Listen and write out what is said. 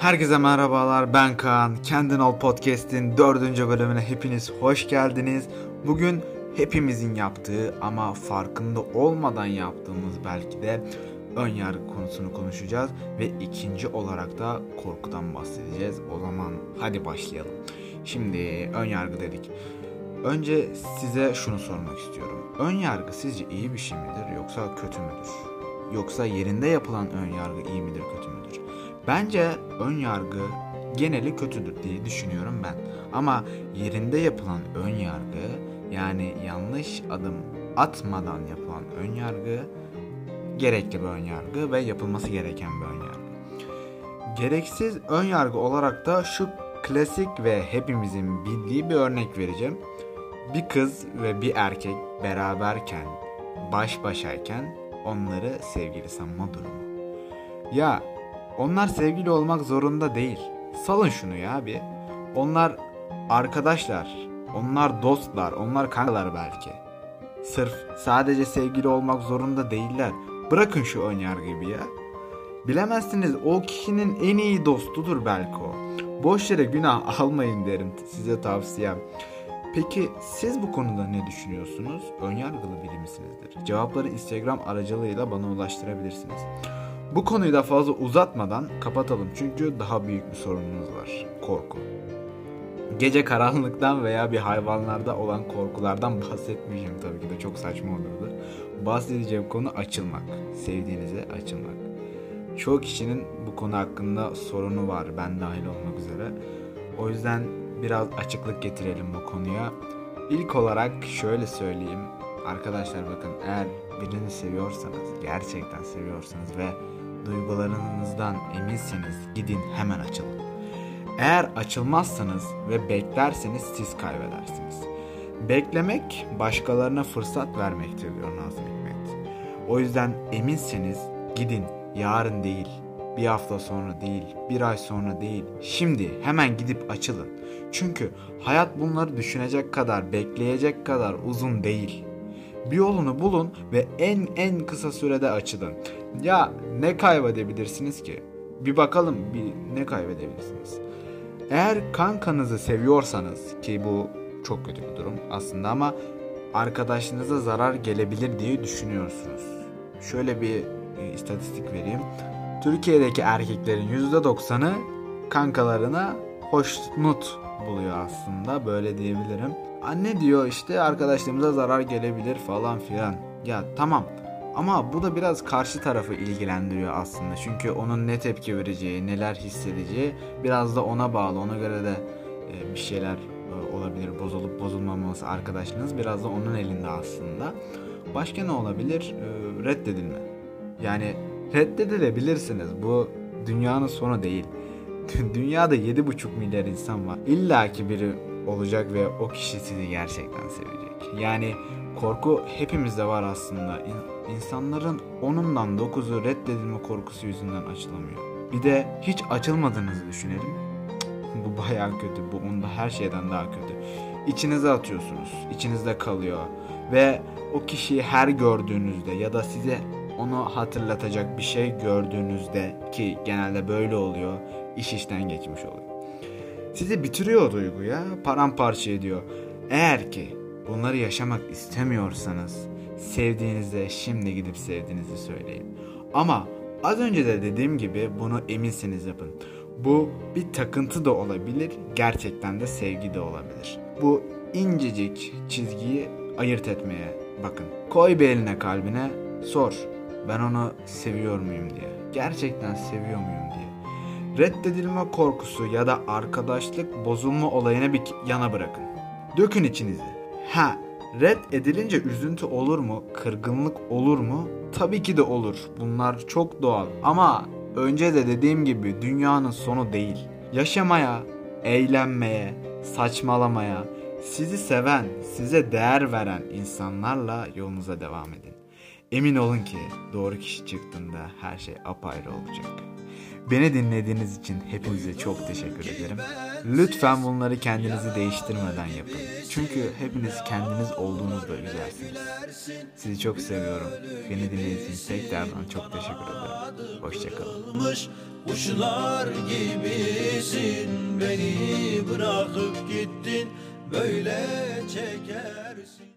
Herkese merhabalar ben Kaan. Kendin Ol Podcast'in dördüncü bölümüne hepiniz hoş geldiniz. Bugün hepimizin yaptığı ama farkında olmadan yaptığımız belki de ön yargı konusunu konuşacağız. Ve ikinci olarak da korkudan bahsedeceğiz. O zaman hadi başlayalım. Şimdi ön yargı dedik. Önce size şunu sormak istiyorum. Ön yargı sizce iyi bir şey midir yoksa kötü müdür? Yoksa yerinde yapılan ön yargı iyi midir kötü müdür? Bence ön yargı geneli kötüdür diye düşünüyorum ben. Ama yerinde yapılan ön yargı yani yanlış adım atmadan yapılan ön yargı gerekli bir ön yargı ve yapılması gereken bir ön yargı. Gereksiz ön yargı olarak da şu klasik ve hepimizin bildiği bir örnek vereceğim. Bir kız ve bir erkek beraberken, baş başayken onları sevgili sanma durumu. Ya onlar sevgili olmak zorunda değil. Salın şunu ya bir. Onlar arkadaşlar, onlar dostlar, onlar kankalar belki. Sırf sadece sevgili olmak zorunda değiller. Bırakın şu ön yargıyı ya. Bilemezsiniz o kişinin en iyi dostudur belki o. Boş yere günah almayın derim size tavsiyem. Peki siz bu konuda ne düşünüyorsunuz? Önyargılı biri misinizdir? Cevapları Instagram aracılığıyla bana ulaştırabilirsiniz. Bu konuyu da fazla uzatmadan kapatalım çünkü daha büyük bir sorunumuz var. Korku. Gece karanlıktan veya bir hayvanlarda olan korkulardan bahsetmeyeceğim tabii ki de çok saçma olurdu. Bahsedeceğim konu açılmak. Sevdiğinize açılmak. Çoğu kişinin bu konu hakkında sorunu var ben dahil olmak üzere. O yüzden biraz açıklık getirelim bu konuya. İlk olarak şöyle söyleyeyim. Arkadaşlar bakın eğer birini seviyorsanız, gerçekten seviyorsanız ve duygularınızdan eminseniz gidin hemen açılın. Eğer açılmazsanız ve beklerseniz siz kaybedersiniz. Beklemek başkalarına fırsat vermektir diyor Nazım Hikmet. O yüzden eminseniz gidin yarın değil, bir hafta sonra değil, bir ay sonra değil, şimdi hemen gidip açılın. Çünkü hayat bunları düşünecek kadar, bekleyecek kadar uzun değil. Bir yolunu bulun ve en en kısa sürede açılın. Ya ne kaybedebilirsiniz ki? Bir bakalım bir ne kaybedebilirsiniz? Eğer kankanızı seviyorsanız ki bu çok kötü bir durum aslında ama arkadaşınıza zarar gelebilir diye düşünüyorsunuz. Şöyle bir e, istatistik vereyim. Türkiye'deki erkeklerin %90'ı kankalarına hoşnut buluyor aslında böyle diyebilirim. Anne diyor işte arkadaşlarımıza zarar gelebilir falan filan. Ya tamam ama bu da biraz karşı tarafı ilgilendiriyor aslında. Çünkü onun ne tepki vereceği, neler hissedeceği biraz da ona bağlı. Ona göre de e, bir şeyler e, olabilir. Bozulup bozulmaması arkadaşınız biraz da onun elinde aslında. Başka ne olabilir? E, reddedilme. Yani reddedilebilirsiniz. Bu dünyanın sonu değil. Dünyada 7,5 milyar insan var. İlla ki biri olacak ve o kişi sizi gerçekten sevecek. Yani korku hepimizde var aslında. İnsanların onundan 9'u reddedilme korkusu yüzünden açılamıyor. Bir de hiç açılmadığınızı düşünelim. Bu bayağı kötü. Bu onda her şeyden daha kötü. İçinize atıyorsunuz. içinizde kalıyor. Ve o kişiyi her gördüğünüzde ya da size onu hatırlatacak bir şey gördüğünüzde ki genelde böyle oluyor. İş işten geçmiş oluyor. Sizi bitiriyor o duygu ya. Paramparça ediyor. Eğer ki bunları yaşamak istemiyorsanız sevdiğinize şimdi gidip sevdiğinizi söyleyin. Ama az önce de dediğim gibi bunu eminseniz yapın. Bu bir takıntı da olabilir, gerçekten de sevgi de olabilir. Bu incecik çizgiyi ayırt etmeye bakın. Koy bir eline kalbine, sor. Ben onu seviyor muyum diye. Gerçekten seviyor muyum diye. Reddedilme korkusu ya da arkadaşlık bozulma olayını bir yana bırakın. Dökün içinizi. Ha, red edilince üzüntü olur mu? Kırgınlık olur mu? Tabii ki de olur. Bunlar çok doğal. Ama önce de dediğim gibi dünyanın sonu değil. Yaşamaya, eğlenmeye, saçmalamaya, sizi seven, size değer veren insanlarla yolunuza devam edin. Emin olun ki doğru kişi çıktığında her şey apayrı olacak. Beni dinlediğiniz için hepinize çok teşekkür ederim. Lütfen bunları kendinizi değiştirmeden yapın. Çünkü hepiniz kendiniz olduğunuzda güzelsiniz. Sizi çok seviyorum. Beni dinlediğiniz için tekrardan çok teşekkür ederim. Hoşçakalın. Kuşlar gibisin beni bırakıp gittin böyle çekersin